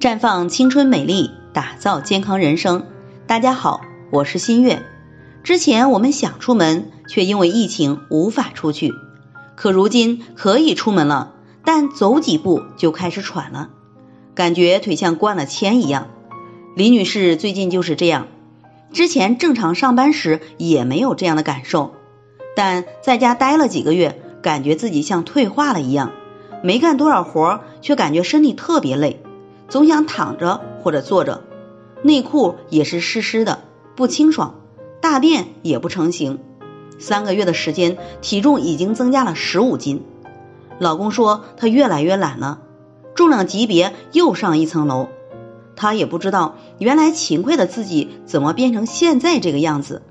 绽放青春美丽，打造健康人生。大家好，我是新月。之前我们想出门，却因为疫情无法出去。可如今可以出门了，但走几步就开始喘了，感觉腿像灌了铅一样。李女士最近就是这样，之前正常上班时也没有这样的感受，但在家待了几个月，感觉自己像退化了一样，没干多少活，却感觉身体特别累。总想躺着或者坐着，内裤也是湿湿的，不清爽，大便也不成形。三个月的时间，体重已经增加了十五斤。老公说他越来越懒了，重量级别又上一层楼。他也不知道原来勤快的自己怎么变成现在这个样子。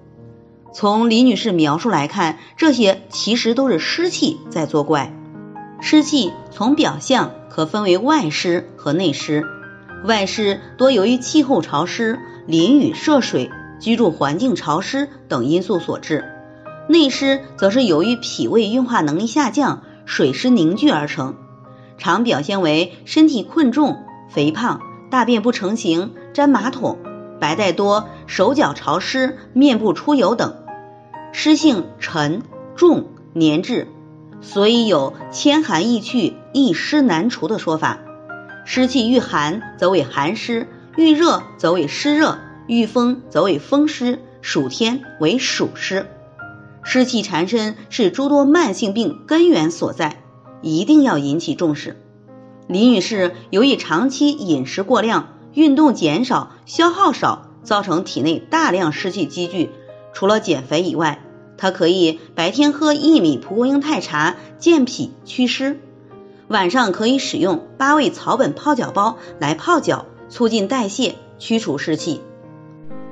从李女士描述来看，这些其实都是湿气在作怪。湿气从表象可分为外湿和内湿，外湿多由于气候潮湿、淋雨涉水、居住环境潮湿等因素所致；内湿则是由于脾胃运化能力下降、水湿凝聚而成，常表现为身体困重、肥胖、大便不成形、粘马桶、白带多、手脚潮湿、面部出油等，湿性沉重粘滞。所以有千寒易去，一湿难除的说法。湿气遇寒则为寒湿，遇热则为湿热，遇风则为风湿，暑天为暑湿。湿气缠身是诸多慢性病根源所在，一定要引起重视。李女士由于长期饮食过量、运动减少、消耗少，造成体内大量湿气积聚，除了减肥以外，她可以白天喝薏米蒲公英太茶健脾祛湿，晚上可以使用八味草本泡脚包来泡脚，促进代谢，驱除湿气。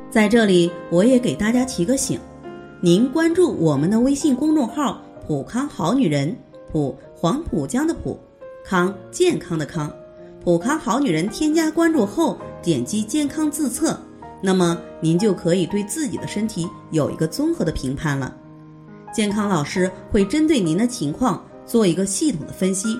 在这里，我也给大家提个醒：您关注我们的微信公众号“普康好女人”，普黄浦江的浦，康健康的康，普康好女人。添加关注后，点击健康自测。那么您就可以对自己的身体有一个综合的评判了。健康老师会针对您的情况做一个系统的分析，